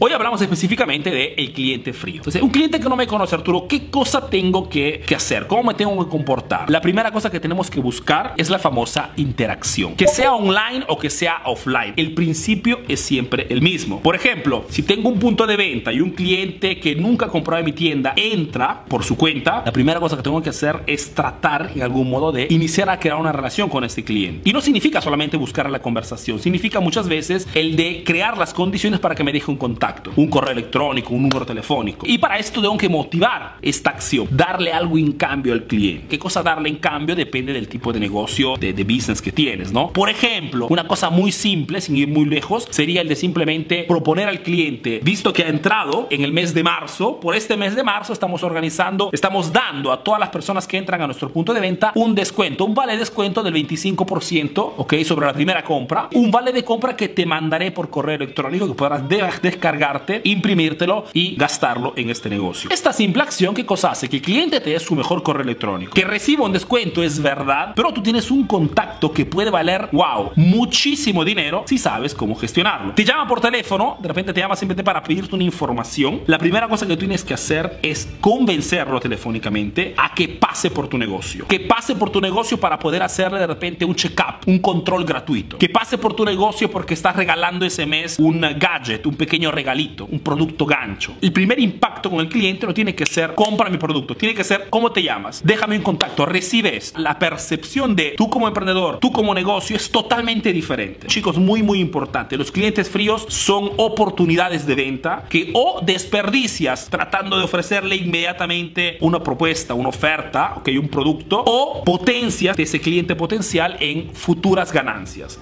Hoy hablamos específicamente del el cliente frío. Entonces, un cliente que no me conoce, Arturo, ¿qué cosa tengo que, que, hacer? ¿Cómo me tengo que comportar? La primera cosa que tenemos que buscar es la famosa interacción. Que sea online o que sea offline. El principio es siempre el mismo. Por ejemplo, si tengo un punto de venta y un cliente que nunca compró en mi tienda entra por su cuenta, la primera cosa que tengo que hacer es tratar en algún modo de iniciar a crear una relación con este cliente. Y no significa solamente buscar la conversación, significa muchas veces el de crear las condiciones para que me deje un contacto un correo electrónico, un número telefónico. Y para esto tengo que motivar esta acción, darle algo en cambio al cliente. ¿Qué cosa darle en cambio? Depende del tipo de negocio, de, de business que tienes, ¿no? Por ejemplo, una cosa muy simple, sin ir muy lejos, sería el de simplemente proponer al cliente, visto que ha entrado en el mes de marzo, por este mes de marzo estamos organizando, estamos dando a todas las personas que entran a nuestro punto de venta un descuento, un vale descuento del 25%, ¿ok? Sobre la primera compra, un vale de compra que te mandaré por correo electrónico que podrás descargar imprimírtelo y gastarlo en este negocio. Esta simple acción, ¿qué cosa hace? Que el cliente te dé su mejor correo electrónico. Que reciba un descuento es verdad, pero tú tienes un contacto que puede valer, wow, muchísimo dinero si sabes cómo gestionarlo. Te llama por teléfono, de repente te llama simplemente para pedirte una información. La primera cosa que tú tienes que hacer es convencerlo telefónicamente a que pase por tu negocio. Que pase por tu negocio para poder hacerle de repente un check-up, un control gratuito. Que pase por tu negocio porque estás regalando ese mes un gadget, un pequeño regalo un producto gancho. El primer impacto con el cliente no tiene que ser compra mi producto, tiene que ser cómo te llamas, déjame un contacto, recibes. La percepción de tú como emprendedor, tú como negocio es totalmente diferente. Chicos, muy muy importante, los clientes fríos son oportunidades de venta que o desperdicias tratando de ofrecerle inmediatamente una propuesta, una oferta, ok, un producto, o potencias de ese cliente potencial en futuras ganancias.